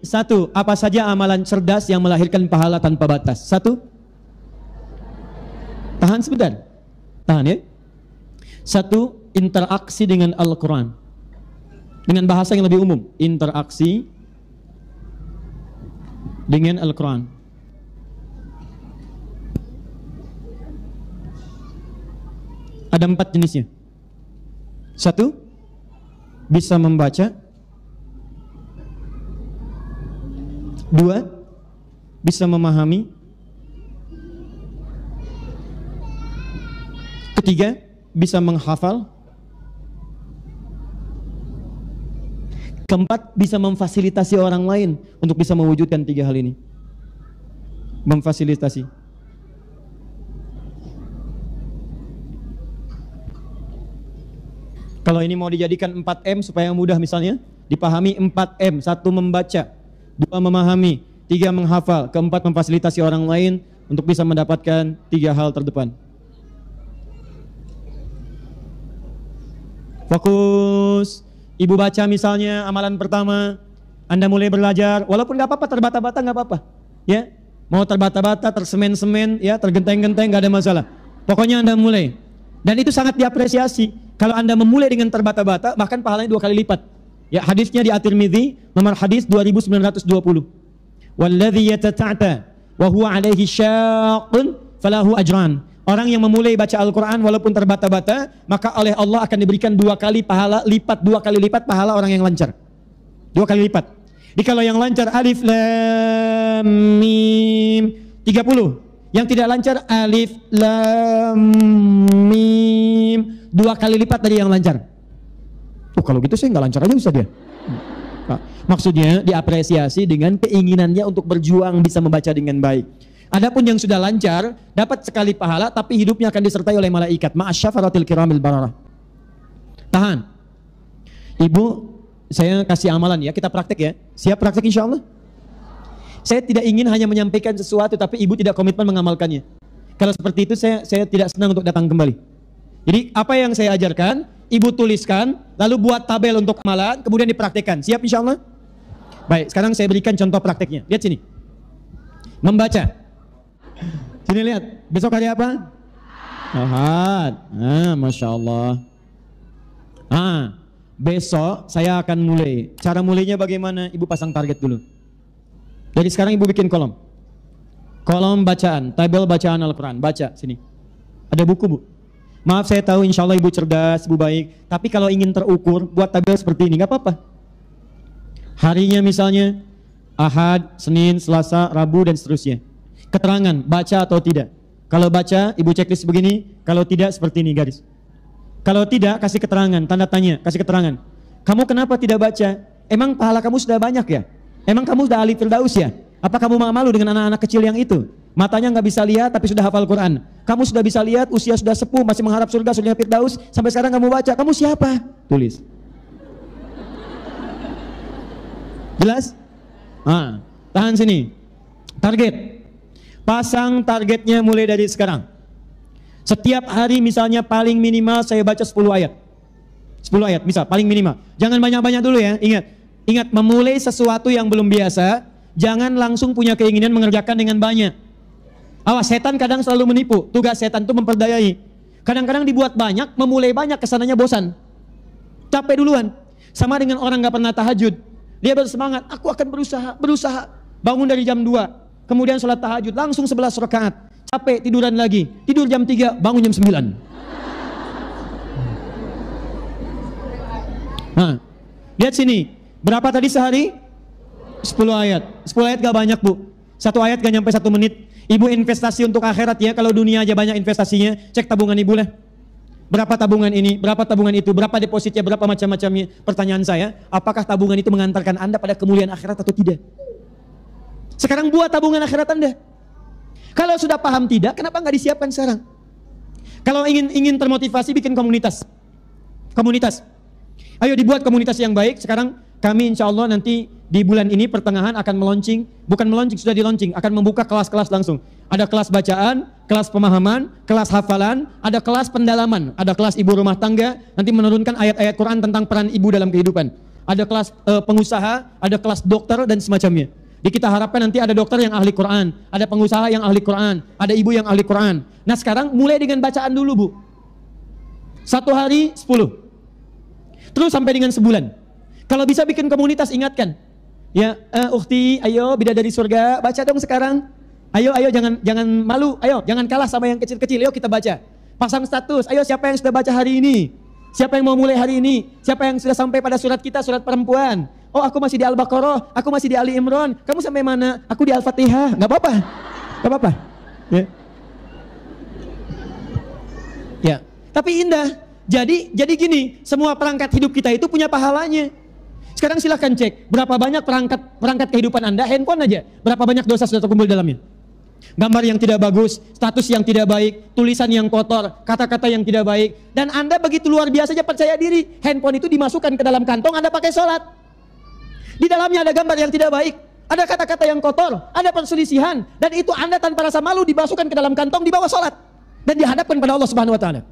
satu, apa saja amalan cerdas yang melahirkan pahala tanpa batas? Satu. Tahan sebentar. Tahan ya. Satu, interaksi dengan Al-Quran. Dengan bahasa yang lebih umum. Interaksi dengan Al-Quran. Ada empat jenisnya. Satu, bisa membaca. Dua, bisa memahami. Ketiga, bisa menghafal. Keempat, bisa memfasilitasi orang lain untuk bisa mewujudkan tiga hal ini. Memfasilitasi. Kalau ini mau dijadikan 4M supaya mudah misalnya, dipahami 4M. Satu membaca, dua memahami, tiga menghafal, keempat memfasilitasi orang lain untuk bisa mendapatkan tiga hal terdepan. Fokus. Ibu baca misalnya amalan pertama, Anda mulai belajar, walaupun nggak apa-apa terbata-bata nggak apa-apa, ya. Mau terbata-bata, tersemen-semen, ya, tergenteng-genteng nggak ada masalah. Pokoknya Anda mulai. Dan itu sangat diapresiasi. Kalau Anda memulai dengan terbata-bata, bahkan pahalanya dua kali lipat. Ya, hadisnya di At-Tirmidzi, nomor hadis 2920. Walladzi yatata'ta wa huwa alaihi syaqqun falahu ajran. Orang yang memulai baca Al-Quran walaupun terbata-bata, maka oleh Allah akan diberikan dua kali pahala lipat, dua kali lipat pahala orang yang lancar. Dua kali lipat. Jadi kalau yang lancar alif lam mim 30. Yang tidak lancar alif lam mim dua kali lipat dari yang lancar. Oh kalau gitu saya nggak lancar aja bisa dia. Nah, maksudnya diapresiasi dengan keinginannya untuk berjuang bisa membaca dengan baik. Adapun yang sudah lancar dapat sekali pahala tapi hidupnya akan disertai oleh malaikat. Ma'asyafaratil kiramil bararah. Tahan. Ibu, saya kasih amalan ya, kita praktek ya. Siap praktek insya Allah? Saya tidak ingin hanya menyampaikan sesuatu tapi ibu tidak komitmen mengamalkannya. Kalau seperti itu saya saya tidak senang untuk datang kembali. Jadi apa yang saya ajarkan, ibu tuliskan, lalu buat tabel untuk amalan, kemudian dipraktekkan. Siap insya Allah? Baik, sekarang saya berikan contoh prakteknya. Lihat sini. Membaca. Sini lihat. Besok hari apa? Ahad. Ah, Masya Allah. Ah, besok saya akan mulai. Cara mulainya bagaimana? Ibu pasang target dulu. Jadi sekarang ibu bikin kolom. Kolom bacaan, tabel bacaan Al-Quran. Baca sini. Ada buku bu. Maaf saya tahu insya Allah ibu cerdas, ibu baik. Tapi kalau ingin terukur, buat tabel seperti ini, nggak apa-apa. Harinya misalnya, Ahad, Senin, Selasa, Rabu, dan seterusnya. Keterangan, baca atau tidak. Kalau baca, ibu checklist begini. Kalau tidak, seperti ini garis. Kalau tidak, kasih keterangan, tanda tanya, kasih keterangan. Kamu kenapa tidak baca? Emang pahala kamu sudah banyak ya? Emang kamu sudah ahli firdaus ya? Apa kamu malu dengan anak-anak kecil yang itu? Matanya nggak bisa lihat tapi sudah hafal Quran. Kamu sudah bisa lihat usia sudah sepuh masih mengharap surga sudah firdaus sampai sekarang kamu baca. Kamu siapa? Tulis. Jelas? Ah, tahan sini. Target. Pasang targetnya mulai dari sekarang. Setiap hari misalnya paling minimal saya baca 10 ayat. 10 ayat bisa paling minimal. Jangan banyak-banyak dulu ya. Ingat, ingat memulai sesuatu yang belum biasa, jangan langsung punya keinginan mengerjakan dengan banyak. Awas, setan kadang selalu menipu. Tugas setan itu memperdayai. Kadang-kadang dibuat banyak, memulai banyak, ke sananya bosan. Capek duluan. Sama dengan orang nggak pernah tahajud. Dia bersemangat, aku akan berusaha, berusaha. Bangun dari jam 2, kemudian sholat tahajud, langsung 11 rakaat. Capek, tiduran lagi. Tidur jam 3, bangun jam 9. Nah, lihat sini. Berapa tadi sehari? 10 ayat. 10 ayat gak banyak bu. Satu ayat gak nyampe satu menit. Ibu investasi untuk akhirat ya. Kalau dunia aja banyak investasinya. Cek tabungan ibu lah. Berapa tabungan ini, berapa tabungan itu, berapa depositnya, berapa macam-macamnya. Pertanyaan saya, apakah tabungan itu mengantarkan Anda pada kemuliaan akhirat atau tidak? Sekarang buat tabungan akhirat Anda. Kalau sudah paham tidak, kenapa nggak disiapkan sekarang? Kalau ingin ingin termotivasi, bikin komunitas. Komunitas. Ayo dibuat komunitas yang baik. Sekarang kami insya Allah nanti di bulan ini pertengahan akan meluncing, bukan meluncing sudah diluncing, akan membuka kelas-kelas langsung. Ada kelas bacaan, kelas pemahaman, kelas hafalan, ada kelas pendalaman, ada kelas ibu rumah tangga, nanti menurunkan ayat-ayat Quran tentang peran ibu dalam kehidupan. ada kelas eh, pengusaha, ada kelas dokter dan semacamnya. Di kita harapkan nanti ada dokter yang ahli Quran, ada pengusaha yang ahli Quran, ada ibu yang ahli Quran. Nah sekarang mulai dengan bacaan dulu bu. Satu hari sepuluh. Terus sampai dengan sebulan. Kalau bisa bikin komunitas ingatkan. Ya, uh, ukti, ayo bidadari surga, baca dong sekarang. Ayo, ayo jangan jangan malu, ayo jangan kalah sama yang kecil-kecil, ayo kita baca. Pasang status, ayo siapa yang sudah baca hari ini? Siapa yang mau mulai hari ini? Siapa yang sudah sampai pada surat kita, surat perempuan? Oh aku masih di Al-Baqarah, aku masih di Ali Imran. Kamu sampai mana? Aku di Al-Fatihah. Gak apa-apa. Gak apa-apa. Ya. ya. Tapi indah. Jadi jadi gini, semua perangkat hidup kita itu punya pahalanya. Sekarang silahkan cek berapa banyak perangkat perangkat kehidupan Anda, handphone aja. Berapa banyak dosa sudah terkumpul dalamnya. Gambar yang tidak bagus, status yang tidak baik, tulisan yang kotor, kata-kata yang tidak baik. Dan Anda begitu luar biasa aja percaya diri. Handphone itu dimasukkan ke dalam kantong, Anda pakai sholat. Di dalamnya ada gambar yang tidak baik, ada kata-kata yang kotor, ada perselisihan, dan itu Anda tanpa rasa malu dimasukkan ke dalam kantong di bawah sholat dan dihadapkan pada Allah Subhanahu wa taala.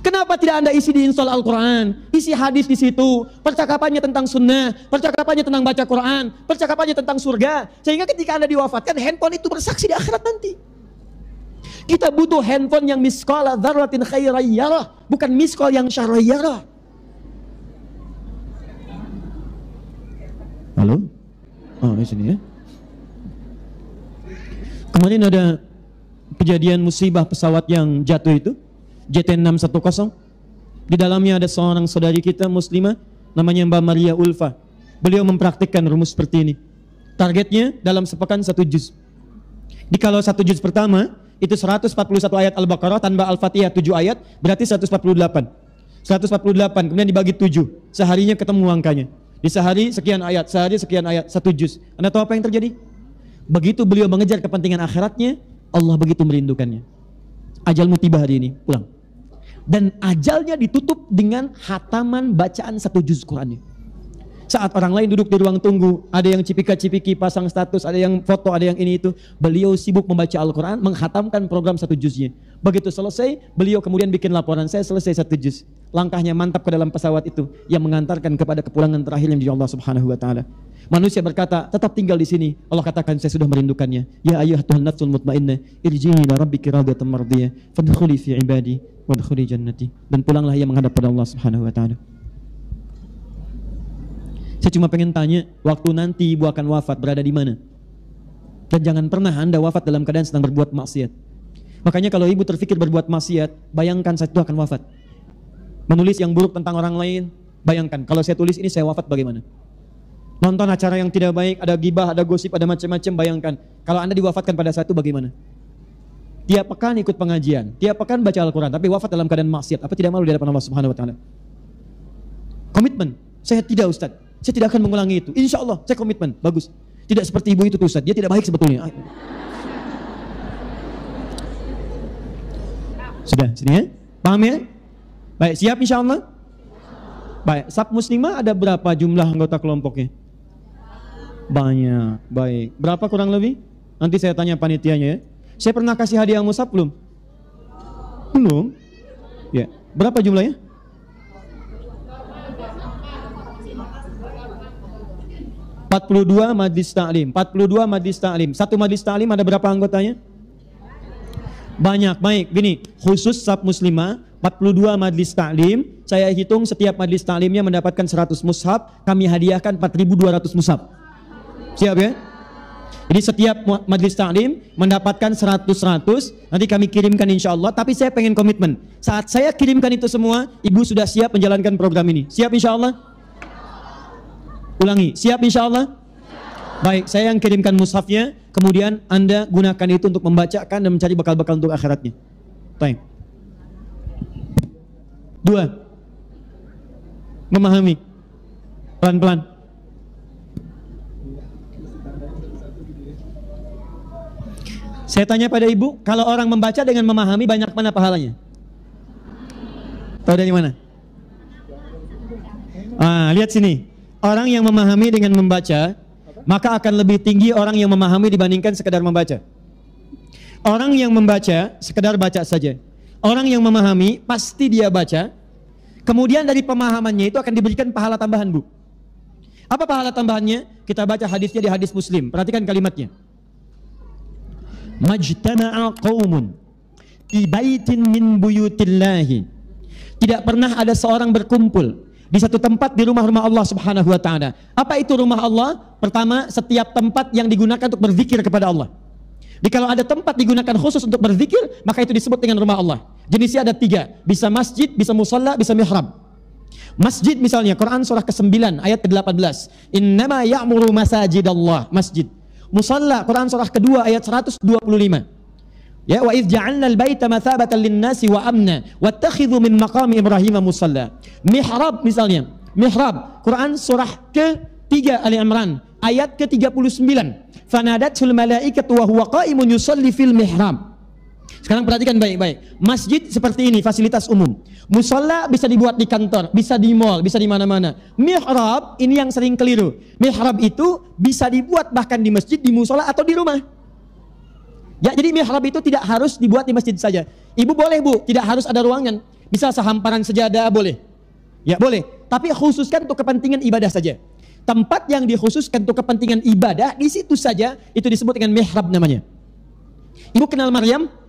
Kenapa tidak Anda isi di install Al-Quran? Isi hadis di situ. Percakapannya tentang sunnah. Percakapannya tentang baca Quran. Percakapannya tentang surga. Sehingga ketika Anda diwafatkan, handphone itu bersaksi di akhirat nanti. Kita butuh handphone yang miskola dzarratin khairayyarah. Bukan miskol yang syarayyarah. Halo? Oh, di sini ya. Kemarin ada kejadian musibah pesawat yang jatuh itu, JT610. Di dalamnya ada seorang saudari kita muslimah namanya Mbak Maria Ulfa. Beliau mempraktikkan rumus seperti ini. Targetnya dalam sepekan satu juz. Di kalau satu juz pertama itu 141 ayat Al-Baqarah tanpa Al-Fatihah 7 ayat berarti 148. 148 kemudian dibagi 7. Seharinya ketemu angkanya. Di sehari sekian ayat, sehari sekian ayat, satu juz. Anda tahu apa yang terjadi? Begitu beliau mengejar kepentingan akhiratnya, Allah begitu merindukannya. Ajalmu tiba hari ini, pulang. Dan ajalnya ditutup dengan hataman bacaan satu juz Qurannya. Saat orang lain duduk di ruang tunggu, ada yang cipika-cipiki pasang status, ada yang foto, ada yang ini itu. Beliau sibuk membaca Al-Quran, menghatamkan program satu juznya. Begitu selesai, beliau kemudian bikin laporan, saya selesai satu juz. Langkahnya mantap ke dalam pesawat itu, yang mengantarkan kepada kepulangan terakhir yang di Allah subhanahu wa ta'ala. Manusia berkata, tetap tinggal di sini. Allah katakan, saya sudah merindukannya. Ya ayuh Tuhan nafsul mutmainnah, irji'i ila rabbiki radiyatan mardiyah, fadkhuli fi ibadi, wadkhuli jannati. Dan pulanglah ia menghadap pada Allah subhanahu wa ta'ala. Saya cuma pengen tanya, waktu nanti ibu akan wafat berada di mana? Dan jangan pernah anda wafat dalam keadaan sedang berbuat maksiat. Makanya kalau ibu terfikir berbuat maksiat, bayangkan saya itu akan wafat. Menulis yang buruk tentang orang lain, bayangkan kalau saya tulis ini saya wafat bagaimana? Nonton acara yang tidak baik, ada gibah, ada gosip, ada macam-macam, bayangkan. Kalau anda diwafatkan pada saat itu bagaimana? Tiap pekan ikut pengajian, tiap pekan baca Al-Quran, tapi wafat dalam keadaan maksiat. Apa tidak malu di hadapan Allah Subhanahu Wa Taala? Komitmen, saya tidak Ustaz, saya tidak akan mengulangi itu. Insya Allah, saya komitmen, bagus. Tidak seperti ibu itu tuh Ustaz, dia tidak baik sebetulnya. Sudah, sini ya? Paham ya? Baik, siap insya Allah? Baik, sab muslimah ada berapa jumlah anggota kelompoknya? Banyak, baik. Berapa kurang lebih? Nanti saya tanya panitianya ya. Saya pernah kasih hadiah musab belum? Belum? Ya. Berapa jumlahnya? Empat puluh dua majlis taklim, empat puluh dua majlis taklim. Satu majlis taklim ada berapa anggotanya? Banyak, baik. Gini, khusus sab muslimah 42 majlis taklim, saya hitung setiap majlis taklimnya mendapatkan 100 mushaf, kami hadiahkan 4200 mushaf. Siap ya? Jadi setiap majlis taklim mendapatkan 100-100, nanti kami kirimkan insya Allah, tapi saya pengen komitmen. Saat saya kirimkan itu semua, ibu sudah siap menjalankan program ini. Siap insya Allah? Ulangi, siap insya Allah? Baik, saya yang kirimkan mushafnya, kemudian Anda gunakan itu untuk membacakan dan mencari bekal-bekal untuk akhiratnya. Baik. Dua. Memahami. Pelan-pelan. Saya tanya pada ibu, kalau orang membaca dengan memahami banyak mana pahalanya? Tahu dari mana? Ah, lihat sini. Orang yang memahami dengan membaca maka akan lebih tinggi orang yang memahami dibandingkan sekedar membaca. Orang yang membaca sekedar baca saja. Orang yang memahami pasti dia baca. Kemudian dari pemahamannya itu akan diberikan pahala tambahan, Bu. Apa pahala tambahannya? Kita baca hadisnya di hadis Muslim. Perhatikan kalimatnya. Majtama'a qaumun fi baitin min buyutillahi. Tidak pernah ada seorang berkumpul di satu tempat di rumah-rumah Allah Subhanahu wa taala. Apa itu rumah Allah? Pertama, setiap tempat yang digunakan untuk berzikir kepada Allah. Jadi kalau ada tempat digunakan khusus untuk berzikir, maka itu disebut dengan rumah Allah. Jenisnya ada tiga, bisa masjid, bisa musalla, bisa mihrab. Masjid misalnya, Quran surah ke-9 ayat ke-18. Innama ya'muru masajid Allah, masjid. Musalla, Quran surah kedua ayat 125. Ya, wa idh ja'alna al-baita mathabatan lin-nasi wa amna wattakhidhu min maqami Ibrahim musalla. Mihrab misalnya, mihrab, Quran surah ke-3 Ali Imran ayat ke-39. Fanadatul malaikatu wa huwa qa'imun yusalli fil mihrab. Sekarang perhatikan baik-baik. Masjid seperti ini, fasilitas umum. Musola bisa dibuat di kantor, bisa di mall, bisa di mana-mana. Mihrab ini yang sering keliru. Mihrab itu bisa dibuat bahkan di masjid, di musola atau di rumah. Ya, jadi mihrab itu tidak harus dibuat di masjid saja. Ibu boleh bu, tidak harus ada ruangan. Bisa sehamparan sejadah boleh. Ya boleh. Tapi khususkan untuk kepentingan ibadah saja. Tempat yang dikhususkan untuk kepentingan ibadah di situ saja itu disebut dengan mihrab namanya. Ibu kenal Maryam?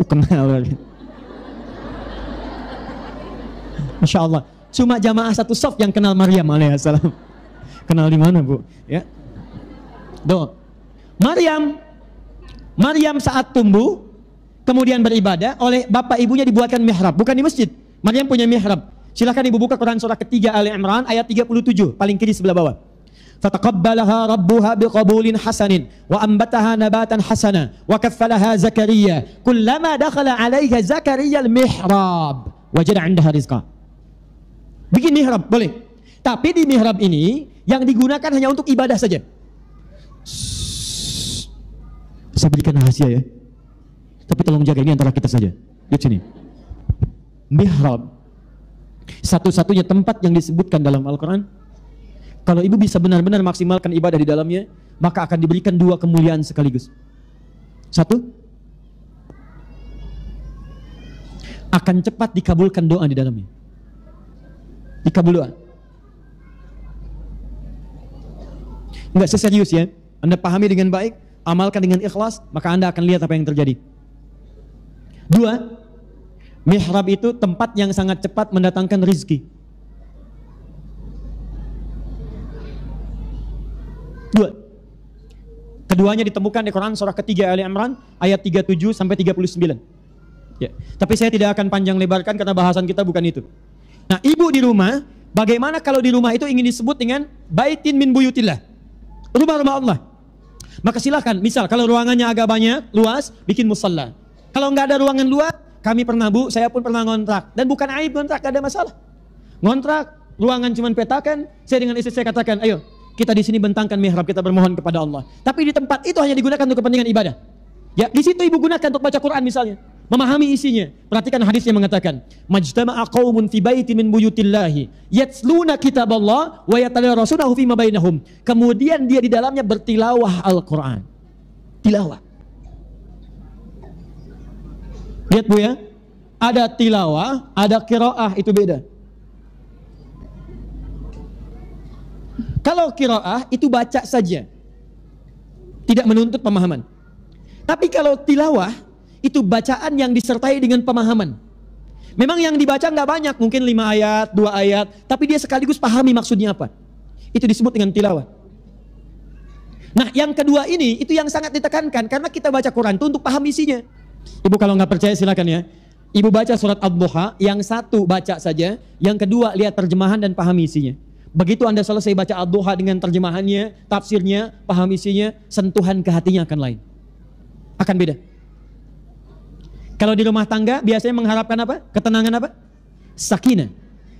Uh, kenal. Masya Allah. Cuma jamaah satu soft yang kenal Maryam alaihissalam. Kenal di mana bu? Ya. Do. Maryam Maryam saat tumbuh, kemudian beribadah, oleh bapak ibunya dibuatkan mihrab, bukan di masjid. Maryam punya mihrab. Silahkan ibu buka Quran surah ketiga Ali Imran ayat 37, paling kiri sebelah bawah. Biqabulin hasanin wa ambataha nabatan hasana wa kaffalaha Zakaria. Kullama dakhala 'alaiha Zakaria al-mihrab wajada 'indaha rizqa. Bikin mihrab boleh. Tapi di mihrab ini yang digunakan hanya untuk ibadah saja. Saya berikan rahasia ya. Tapi tolong jaga ini antara kita saja. Lihat sini. Mihrab. Satu-satunya tempat yang disebutkan dalam Al-Quran. Kalau ibu bisa benar-benar maksimalkan ibadah di dalamnya, maka akan diberikan dua kemuliaan sekaligus. Satu, akan cepat dikabulkan doa di dalamnya. Dikabul doa. Enggak seserius ya. Anda pahami dengan baik, amalkan dengan ikhlas, maka Anda akan lihat apa yang terjadi. Dua, mihrab itu tempat yang sangat cepat mendatangkan rizki. Dua. Keduanya ditemukan di Quran surah ketiga Ali Imran ayat 37 sampai 39. Ya. Tapi saya tidak akan panjang lebarkan karena bahasan kita bukan itu. Nah, ibu di rumah, bagaimana kalau di rumah itu ingin disebut dengan baitin min buyutillah? Rumah-rumah Allah. Maka silahkan, misal kalau ruangannya agak banyak, luas, bikin musalla. Kalau nggak ada ruangan luas, kami pernah bu, saya pun pernah ngontrak. Dan bukan aib ngontrak, gak ada masalah. Ngontrak, ruangan cuma petakan, saya dengan istri saya katakan, ayo kita di sini bentangkan mihrab, kita bermohon kepada Allah. Tapi di tempat itu hanya digunakan untuk kepentingan ibadah. Ya, di situ ibu gunakan untuk baca Quran misalnya memahami isinya. Perhatikan hadis yang mengatakan, "Majtama'a qaumun fi baiti min buyutillahi yatsluna kitaballah wa yatadarasunahu fi bainahum." Kemudian dia di dalamnya bertilawah Al-Qur'an. Tilawah. Lihat Bu ya. Ada tilawah, ada qiraah, itu beda. Kalau qiraah itu baca saja. Tidak menuntut pemahaman. Tapi kalau tilawah itu bacaan yang disertai dengan pemahaman. Memang yang dibaca nggak banyak, mungkin lima ayat, dua ayat, tapi dia sekaligus pahami maksudnya apa. Itu disebut dengan tilawah. Nah, yang kedua ini itu yang sangat ditekankan karena kita baca Quran itu untuk paham isinya. Ibu kalau nggak percaya silakan ya. Ibu baca surat Ad-Duha, yang satu baca saja, yang kedua lihat terjemahan dan pahami isinya. Begitu Anda selesai baca Ad-Duha dengan terjemahannya, tafsirnya, paham isinya, sentuhan ke hatinya akan lain. Akan beda. Kalau di rumah tangga biasanya mengharapkan apa? Ketenangan apa? Sakinah.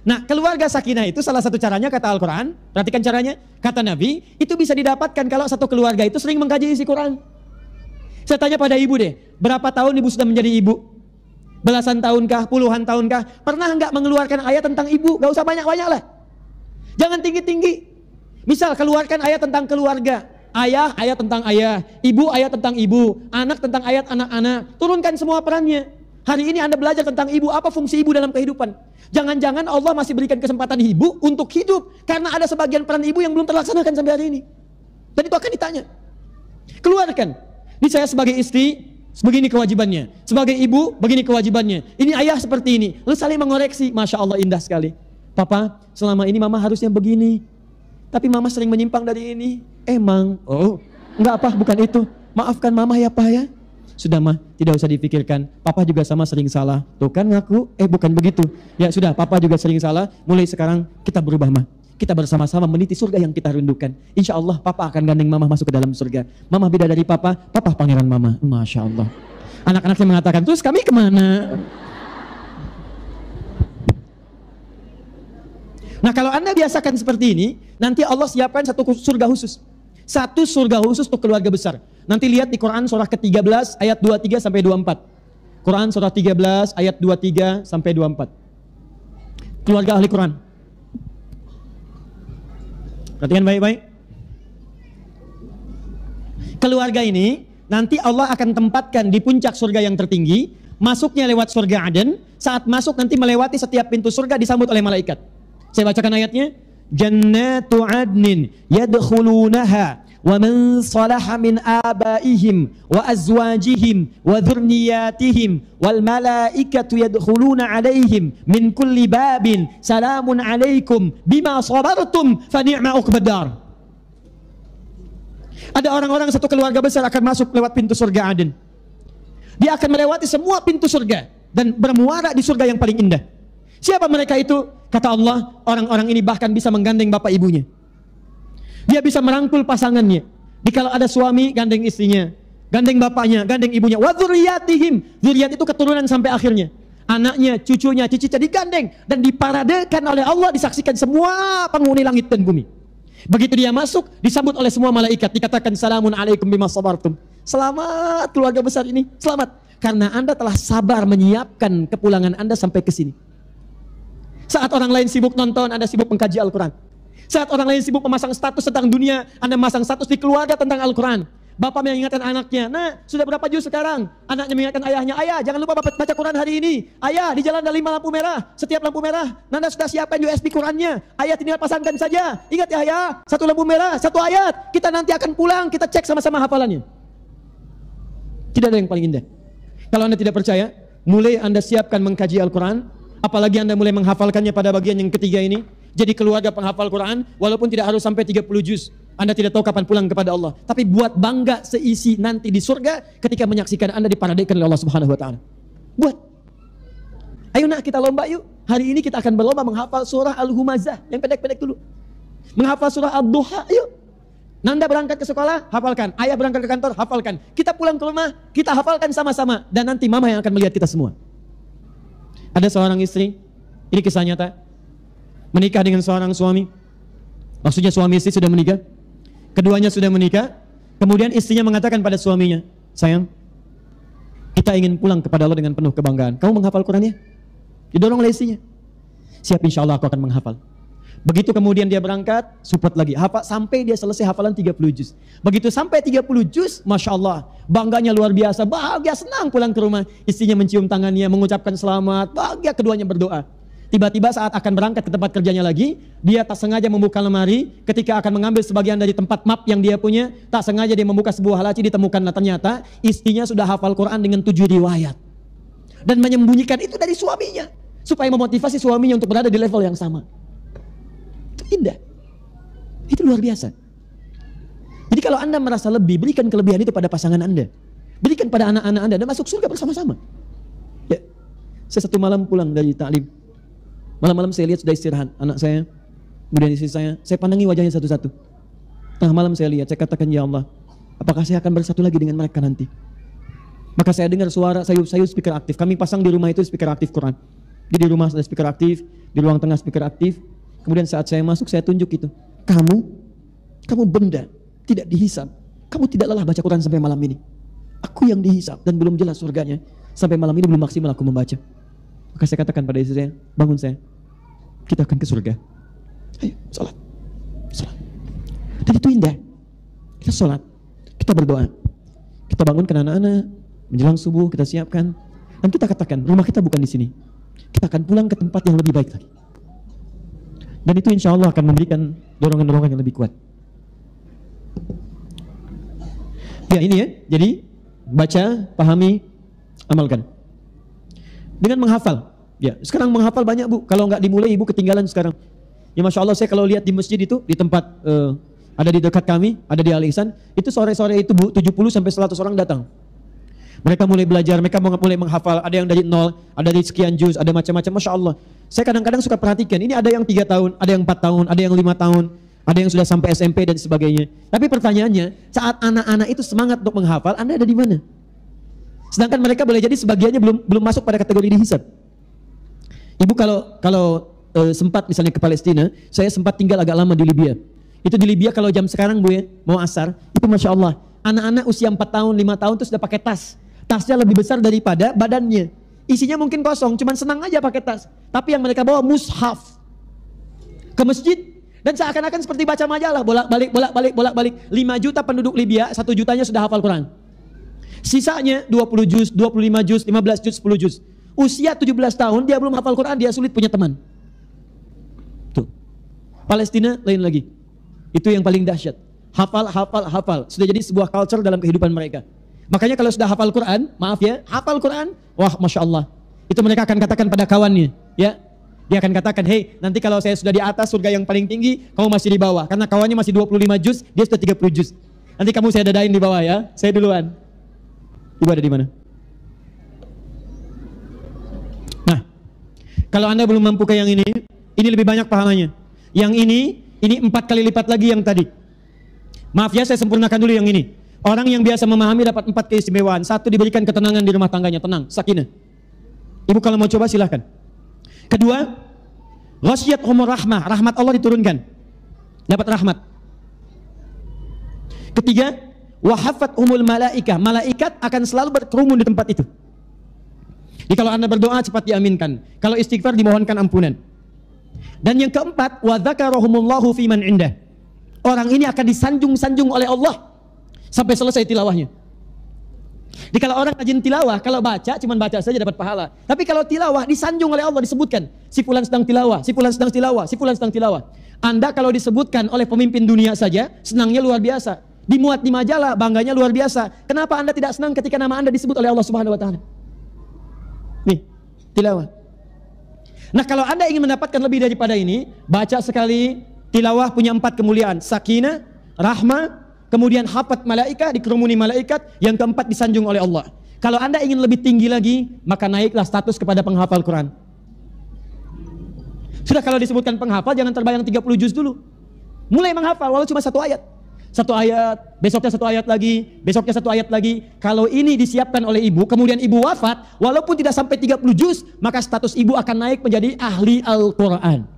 Nah, keluarga sakinah itu salah satu caranya kata Al-Quran. Perhatikan caranya. Kata Nabi, itu bisa didapatkan kalau satu keluarga itu sering mengkaji isi Quran. Saya tanya pada ibu deh, berapa tahun ibu sudah menjadi ibu? Belasan tahunkah, puluhan tahunkah? Pernah nggak mengeluarkan ayat tentang ibu? Gak usah banyak-banyak lah. Jangan tinggi-tinggi. Misal keluarkan ayat tentang keluarga. Ayah, ayat tentang ayah. Ibu, ayat tentang ibu. Anak tentang ayat anak-anak. Turunkan semua perannya. Hari ini Anda belajar tentang ibu, apa fungsi ibu dalam kehidupan. Jangan-jangan Allah masih berikan kesempatan ibu untuk hidup karena ada sebagian peran ibu yang belum terlaksanakan sampai hari ini. Dan itu akan ditanya. Keluarkan. Ini saya sebagai istri, begini kewajibannya. Sebagai ibu, begini kewajibannya. Ini ayah seperti ini. Lalu saling mengoreksi. Masya Allah indah sekali. Papa, selama ini mama harusnya begini. Tapi mama sering menyimpang dari ini. Emang. Oh, enggak apa, bukan itu. Maafkan mama ya pak ya. Sudah mah, tidak usah dipikirkan. Papa juga sama sering salah. Tuh kan ngaku, eh bukan begitu. Ya sudah, papa juga sering salah. Mulai sekarang kita berubah mah. Kita bersama-sama meniti surga yang kita rindukan. Insya Allah papa akan gandeng mama masuk ke dalam surga. Mama beda dari papa, papa pangeran mama. Masya Allah. Anak-anaknya mengatakan, terus kami ke mana? Nah kalau anda biasakan seperti ini, nanti Allah siapkan satu surga khusus. Satu surga khusus untuk keluarga besar. Nanti lihat di Quran surah ke-13 ayat 23 sampai 24. Quran surah 13 ayat 23 sampai 24. Keluarga ahli Quran. Perhatikan baik-baik. Keluarga ini nanti Allah akan tempatkan di puncak surga yang tertinggi, masuknya lewat surga Aden, saat masuk nanti melewati setiap pintu surga disambut oleh malaikat. Saya bacakan ayatnya. Jannatu adnin yadkhulunaha wa man salaha min abaihim wa azwajihim wa dhurniyyatihim wal malaikatu yadkhuluna alaihim min kulli babin salamun alaikum bima sabartum fa ni'ma uqbadar ada orang-orang satu keluarga besar akan masuk lewat pintu surga Aden dia akan melewati semua pintu surga dan bermuara di surga yang paling indah. Siapa mereka itu Kata Allah, orang-orang ini bahkan bisa menggandeng bapak ibunya. Dia bisa merangkul pasangannya. Jika ada suami, gandeng istrinya. Gandeng bapaknya, gandeng ibunya. Wa dzurriyyatihim. Dzurriyyat itu keturunan sampai akhirnya. Anaknya, cucunya, cicitnya digandeng dan diparadekan oleh Allah disaksikan semua penghuni langit dan bumi. Begitu dia masuk, disambut oleh semua malaikat. Dikatakan salamun alaikum bima sabartum. Selamat keluarga besar ini, selamat. Karena Anda telah sabar menyiapkan kepulangan Anda sampai ke sini. Saat orang lain sibuk nonton, Anda sibuk mengkaji Al-Quran. Saat orang lain sibuk memasang status tentang dunia, Anda memasang status di keluarga tentang Al-Quran. Bapak mengingatkan anaknya, nah sudah berapa juz sekarang? Anaknya mengingatkan ayahnya, ayah jangan lupa bapak baca Quran hari ini. Ayah di jalan ada lima lampu merah, setiap lampu merah, Nanda sudah siapkan USB Qurannya. Ayah tinggal pasangkan saja. Ingat ya ayah, satu lampu merah, satu ayat. Kita nanti akan pulang, kita cek sama-sama hafalannya. Tidak ada yang paling indah. Kalau Anda tidak percaya, mulai Anda siapkan mengkaji Al-Quran, Apalagi Anda mulai menghafalkannya pada bagian yang ketiga ini. Jadi keluarga penghafal Quran, walaupun tidak harus sampai 30 juz. Anda tidak tahu kapan pulang kepada Allah. Tapi buat bangga seisi nanti di surga ketika menyaksikan Anda diparadaikan oleh Allah Subhanahu wa taala. Buat. Ayo nak kita lomba yuk. Hari ini kita akan berlomba menghafal surah Al-Humazah yang pendek-pendek dulu. Menghafal surah Ad-Duha yuk. Nanda berangkat ke sekolah, hafalkan. Ayah berangkat ke kantor, hafalkan. Kita pulang ke rumah, kita hafalkan sama-sama. Dan nanti mama yang akan melihat kita semua. Ada seorang istri, ini kisah nyata, menikah dengan seorang suami. Maksudnya suami istri sudah menikah. Keduanya sudah menikah. Kemudian istrinya mengatakan pada suaminya, sayang, kita ingin pulang kepada Allah dengan penuh kebanggaan. Kamu menghafal Quran ya? Didorong oleh istrinya. Siap insya Allah aku akan menghafal. Begitu kemudian dia berangkat, support lagi. Hafal sampai dia selesai hafalan 30 juz. Begitu sampai 30 juz, Masya Allah. Bangganya luar biasa, bahagia, senang pulang ke rumah. Istrinya mencium tangannya, mengucapkan selamat, bahagia keduanya berdoa. Tiba-tiba saat akan berangkat ke tempat kerjanya lagi, dia tak sengaja membuka lemari, ketika akan mengambil sebagian dari tempat map yang dia punya, tak sengaja dia membuka sebuah laci, ditemukanlah ternyata istrinya sudah hafal Quran dengan tujuh riwayat. Dan menyembunyikan itu dari suaminya. Supaya memotivasi suaminya untuk berada di level yang sama. Indah. Itu luar biasa. Jadi kalau Anda merasa lebih, berikan kelebihan itu pada pasangan Anda. Berikan pada anak-anak Anda dan masuk surga bersama-sama. Ya. Saya satu malam pulang dari taklim. Malam-malam saya lihat sudah istirahat anak saya, kemudian istri saya, saya pandangi wajahnya satu-satu. Tengah malam saya lihat, saya katakan ya Allah, apakah saya akan bersatu lagi dengan mereka nanti? Maka saya dengar suara sayup-sayup speaker aktif. Kami pasang di rumah itu speaker aktif Quran. Jadi di rumah ada speaker aktif, di ruang tengah speaker aktif, Kemudian saat saya masuk saya tunjuk itu. Kamu, kamu benda tidak dihisap. Kamu tidak lelah baca Quran sampai malam ini. Aku yang dihisap dan belum jelas surganya. Sampai malam ini belum maksimal aku membaca. Maka saya katakan pada istri saya, bangun saya. Kita akan ke surga. Ayo, sholat. Sholat. Dan itu indah. Kita sholat. Kita berdoa. Kita bangunkan anak-anak. Menjelang subuh kita siapkan. Dan kita katakan, rumah kita bukan di sini. Kita akan pulang ke tempat yang lebih baik lagi. Dan itu insya Allah akan memberikan dorongan-dorongan yang lebih kuat. Ya ini ya, jadi baca, pahami, amalkan. Dengan menghafal. Ya, sekarang menghafal banyak bu. Kalau nggak dimulai ibu ketinggalan sekarang. Ya masya Allah saya kalau lihat di masjid itu di tempat uh, ada di dekat kami, ada di Al Ihsan, itu sore-sore itu bu 70 sampai 100 orang datang. Mereka mulai belajar, mereka mulai menghafal, ada yang dari nol, ada dari sekian juz, ada macam-macam, masya Allah. Saya kadang-kadang suka perhatikan, ini ada yang tiga tahun, ada yang empat tahun, ada yang lima tahun, ada yang sudah sampai SMP dan sebagainya. Tapi pertanyaannya, saat anak-anak itu semangat untuk menghafal, Anda ada di mana? Sedangkan mereka boleh jadi sebagiannya belum belum masuk pada kategori dihisab. Ibu kalau kalau e, sempat misalnya ke Palestina, saya sempat tinggal agak lama di Libya. Itu di Libya kalau jam sekarang bu ya, mau asar, itu masya Allah, anak-anak usia 4 tahun, 5 tahun itu sudah pakai tas tasnya lebih besar daripada badannya. Isinya mungkin kosong, cuman senang aja pakai tas. Tapi yang mereka bawa mushaf ke masjid dan seakan-akan seperti baca majalah bolak-balik bolak-balik bolak-balik 5 juta penduduk Libya, 1 jutanya sudah hafal Quran. Sisanya 20 juz, 25 juz, 15 juz, 10 juz. Usia 17 tahun dia belum hafal Quran, dia sulit punya teman. Tuh. Palestina lain lagi. Itu yang paling dahsyat. Hafal, hafal, hafal. Sudah jadi sebuah culture dalam kehidupan mereka. Makanya kalau sudah hafal Quran, maaf ya, hafal Quran, wah masya Allah. Itu mereka akan katakan pada kawannya, ya. Dia akan katakan, hei nanti kalau saya sudah di atas surga yang paling tinggi, kamu masih di bawah. Karena kawannya masih 25 juz, dia sudah 30 juz. Nanti kamu saya dadain di bawah ya, saya duluan. Ibu ada di mana? Nah, kalau anda belum mampu ke yang ini, ini lebih banyak pahamannya. Yang ini, ini empat kali lipat lagi yang tadi. Maaf ya, saya sempurnakan dulu yang ini. Orang yang biasa memahami dapat empat keistimewaan. Satu diberikan ketenangan di rumah tangganya, tenang, sakinah. Ibu kalau mau coba silahkan. Kedua, ghasyat umur rahmah, rahmat Allah diturunkan. Dapat rahmat. Ketiga, wahafat umul malaikah, malaikat akan selalu berkerumun di tempat itu. Jadi kalau anda berdoa cepat diaminkan. Kalau istighfar dimohonkan ampunan. Dan yang keempat, wa dzakarahumullahu fiman indah. Orang ini akan disanjung-sanjung oleh Allah sampai selesai tilawahnya. Jadi kalau orang rajin tilawah, kalau baca cuma baca saja dapat pahala. Tapi kalau tilawah disanjung oleh Allah disebutkan, si fulan sedang tilawah, si fulan sedang tilawah, si fulan sedang tilawah. Anda kalau disebutkan oleh pemimpin dunia saja, senangnya luar biasa. Dimuat di majalah, bangganya luar biasa. Kenapa Anda tidak senang ketika nama Anda disebut oleh Allah Subhanahu wa taala? Nih, tilawah. Nah, kalau Anda ingin mendapatkan lebih daripada ini, baca sekali tilawah punya empat kemuliaan, sakinah, rahmah, kemudian hafat malaikat, dikerumuni malaikat, yang keempat disanjung oleh Allah. Kalau Anda ingin lebih tinggi lagi, maka naiklah status kepada penghafal Quran. Sudah kalau disebutkan penghafal, jangan terbayang 30 juz dulu. Mulai menghafal, walau cuma satu ayat. Satu ayat, besoknya satu ayat lagi, besoknya satu ayat lagi. Kalau ini disiapkan oleh ibu, kemudian ibu wafat, walaupun tidak sampai 30 juz, maka status ibu akan naik menjadi ahli Al-Quran.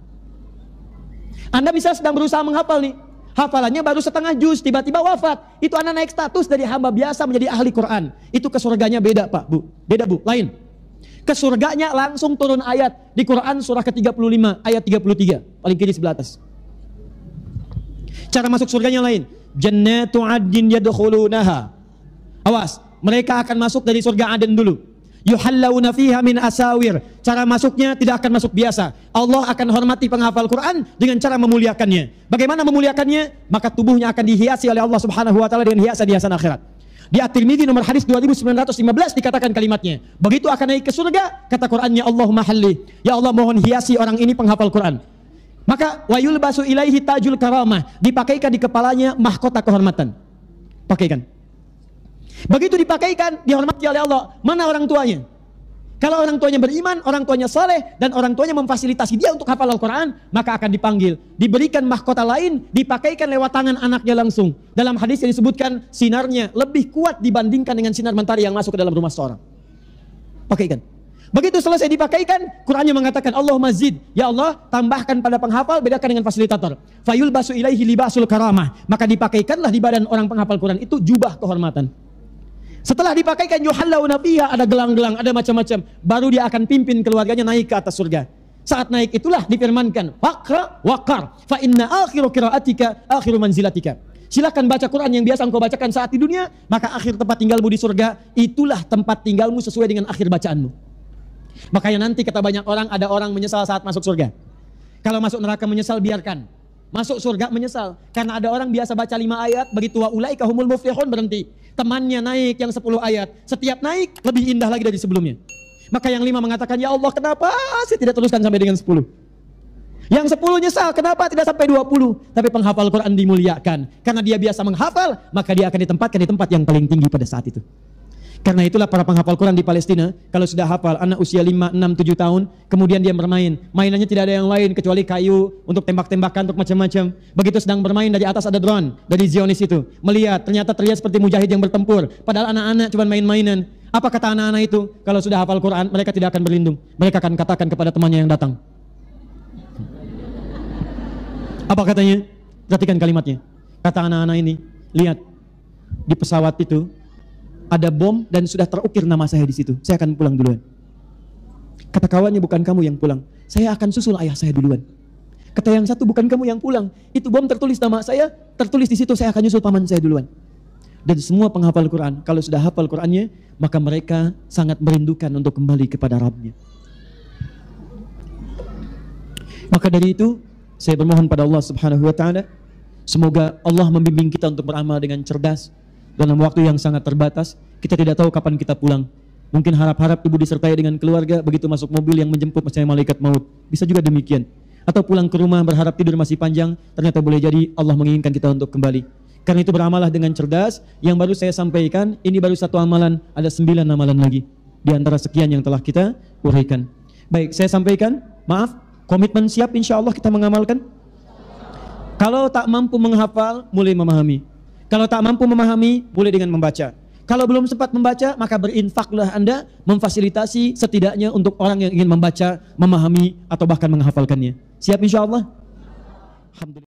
Anda bisa sedang berusaha menghafal nih, Hafalannya baru setengah juz, tiba-tiba wafat. Itu anak naik status dari hamba biasa menjadi ahli Quran. Itu ke surganya beda Pak, Bu. Beda Bu, lain. Ke surganya langsung turun ayat di Quran surah ke-35 ayat 33, paling kiri sebelah atas. Cara masuk surganya lain. Jannatu adin yadkhulunaha. Awas, mereka akan masuk dari surga Aden dulu yuhallawna fiha min asawir. Cara masuknya tidak akan masuk biasa. Allah akan hormati penghafal Quran dengan cara memuliakannya. Bagaimana memuliakannya? Maka tubuhnya akan dihiasi oleh Allah Subhanahu wa taala dengan hiasan-hiasan akhirat. Di At-Tirmidzi nomor hadis 2915 dikatakan kalimatnya. Begitu akan naik ke surga, kata Qur'annya Allahumma halli. Ya Allah mohon hiasi orang ini penghafal Quran. Maka wayul basu ilaihi tajul karamah. Dipakaikan di kepalanya mahkota kehormatan. Pakaikan. Begitu dipakaikan, dihormati oleh Allah. Mana orang tuanya? Kalau orang tuanya beriman, orang tuanya soleh, dan orang tuanya memfasilitasi dia untuk hafal Al-Quran, maka akan dipanggil. Diberikan mahkota lain, dipakaikan lewat tangan anaknya langsung. Dalam hadis yang disebutkan, sinarnya lebih kuat dibandingkan dengan sinar mentari yang masuk ke dalam rumah seorang. Pakaikan. Begitu selesai dipakaikan, Qurannya mengatakan Allah mazid. Ya Allah, tambahkan pada penghafal, bedakan dengan fasilitator. Fayul basu ilaihi libasul karamah. Maka dipakaikanlah di badan orang penghafal Quran itu jubah kehormatan. Setelah dipakaikan yuhallau nabiya ada gelang-gelang, ada macam-macam, baru dia akan pimpin keluarganya naik ke atas surga. Saat naik itulah difirmankan, waqra waqar, fa inna akhiru qiraatika akhiru manzilatika. Silakan baca Quran yang biasa engkau bacakan saat di dunia, maka akhir tempat tinggalmu di surga itulah tempat tinggalmu sesuai dengan akhir bacaanmu. Makanya nanti kata banyak orang ada orang menyesal saat masuk surga. Kalau masuk neraka menyesal biarkan. Masuk surga menyesal. Karena ada orang biasa baca lima ayat, begitu wa ulai kahumul muflihun berhenti. Temannya naik yang sepuluh ayat. Setiap naik lebih indah lagi dari sebelumnya. Maka yang lima mengatakan, ya Allah kenapa saya tidak teruskan sampai dengan sepuluh. Yang sepuluh nyesal, kenapa tidak sampai dua puluh? Tapi penghafal Quran dimuliakan. Karena dia biasa menghafal, maka dia akan ditempatkan di tempat yang paling tinggi pada saat itu. Karena itulah para penghafal Quran di Palestina, kalau sudah hafal anak usia 5, 6, 7 tahun, kemudian dia bermain. Mainannya tidak ada yang lain kecuali kayu untuk tembak-tembakan untuk macam-macam. Begitu sedang bermain dari atas ada drone dari Zionis itu. Melihat ternyata terlihat seperti mujahid yang bertempur. Padahal anak-anak cuma main-mainan. Apa kata anak-anak itu? Kalau sudah hafal Quran, mereka tidak akan berlindung. Mereka akan katakan kepada temannya yang datang. Apa katanya? Perhatikan kalimatnya. Kata anak-anak ini, lihat di pesawat itu ada bom dan sudah terukir nama saya di situ. Saya akan pulang duluan. Kata kawannya bukan kamu yang pulang. Saya akan susul ayah saya duluan. Kata yang satu bukan kamu yang pulang. Itu bom tertulis nama saya, tertulis di situ saya akan nyusul paman saya duluan. Dan semua penghafal Quran, kalau sudah hafal Qurannya, maka mereka sangat merindukan untuk kembali kepada Rabbnya. Maka dari itu, saya bermohon pada Allah Subhanahu wa taala, semoga Allah membimbing kita untuk beramal dengan cerdas, dalam waktu yang sangat terbatas, kita tidak tahu kapan kita pulang. Mungkin harap-harap ibu disertai dengan keluarga, begitu masuk mobil yang menjemput misalnya malaikat maut. Bisa juga demikian. Atau pulang ke rumah berharap tidur masih panjang, ternyata boleh jadi Allah menginginkan kita untuk kembali. Karena itu beramalah dengan cerdas, yang baru saya sampaikan, ini baru satu amalan, ada sembilan amalan lagi. Di antara sekian yang telah kita uraikan. Baik, saya sampaikan, maaf, komitmen siap insya Allah kita mengamalkan. Kalau tak mampu menghafal, mulai memahami. Kalau tak mampu memahami, boleh dengan membaca. Kalau belum sempat membaca, maka berinfaklah Anda memfasilitasi setidaknya untuk orang yang ingin membaca, memahami, atau bahkan menghafalkannya. Siap insya Allah? Alhamdulillah.